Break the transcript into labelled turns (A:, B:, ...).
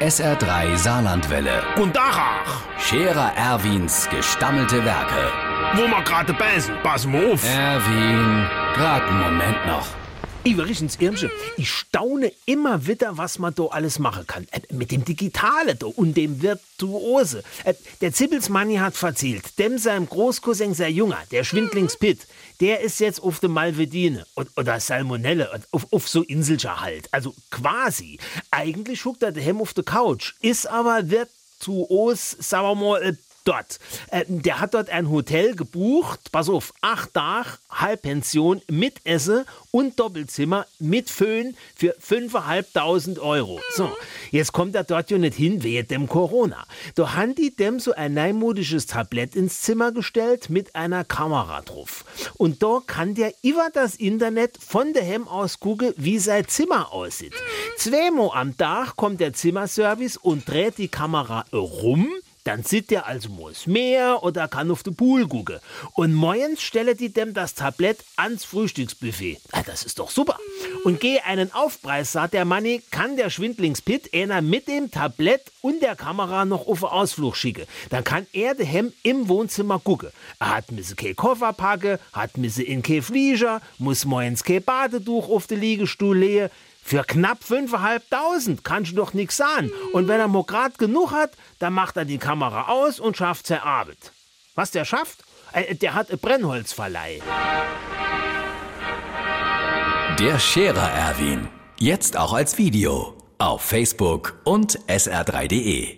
A: SR3 Saarlandwelle.
B: Und Dachach,
A: Scherer Erwins gestammelte Werke.
B: wo wir gerade beißen, pass mal auf.
A: Erwin, grad einen Moment noch.
B: Iverichens Irmsche, ich staune immer wieder, was man da alles machen kann. Äh, Mit dem Digitale da und dem Virtuose. Äh, Der Zippelsmanni hat verzählt, dem seinem Großcousin, sein Junger, der Schwindlings Pitt, der ist jetzt auf der Malvedine oder Salmonelle, auf, auf so Inselscher halt. Also quasi. Eigentlich schuckt er daheim auf der Couch, ist aber virtuos, sagen wir mal, äh, dort. Äh, der hat dort ein Hotel gebucht, pass auf, acht Tage, Halbpension mit Essen und Doppelzimmer mit Föhn für 5.500 Euro. So, jetzt kommt er dort ja nicht hin wegen dem Corona. Da haben die dem so ein neumodisches Tablett ins Zimmer gestellt mit einer Kamera drauf. Und da kann der über das Internet von daheim aus gucken, wie sein Zimmer aussieht. Zweimal am Tag kommt der Zimmerservice und dreht die Kamera rum dann sieht der also mal das Meer oder kann auf den Pool gucken. Und morgens stelle die dem das Tablett ans Frühstücksbuffet. Ah, das ist doch super. Und gehe einen Aufpreis, sagt der Manni, kann der Schwindlingspit einer mit dem Tablett und der Kamera noch auf den Ausflug schicken. Dann kann er daheim im Wohnzimmer gucken. Er hat misse kein Koffer packen, hat misse in kein Flieger, muss morgens kein Badetuch auf den Liegestuhl legen. Für knapp 5.500 kannst du doch nix sagen. Und wenn er mal grad genug hat, dann macht er die Kamera aus und schafft seine Arbeit. Was der schafft? Äh, der hat Brennholzverleih.
A: Der Scherer Erwin. Jetzt auch als Video. Auf Facebook und sr3.de.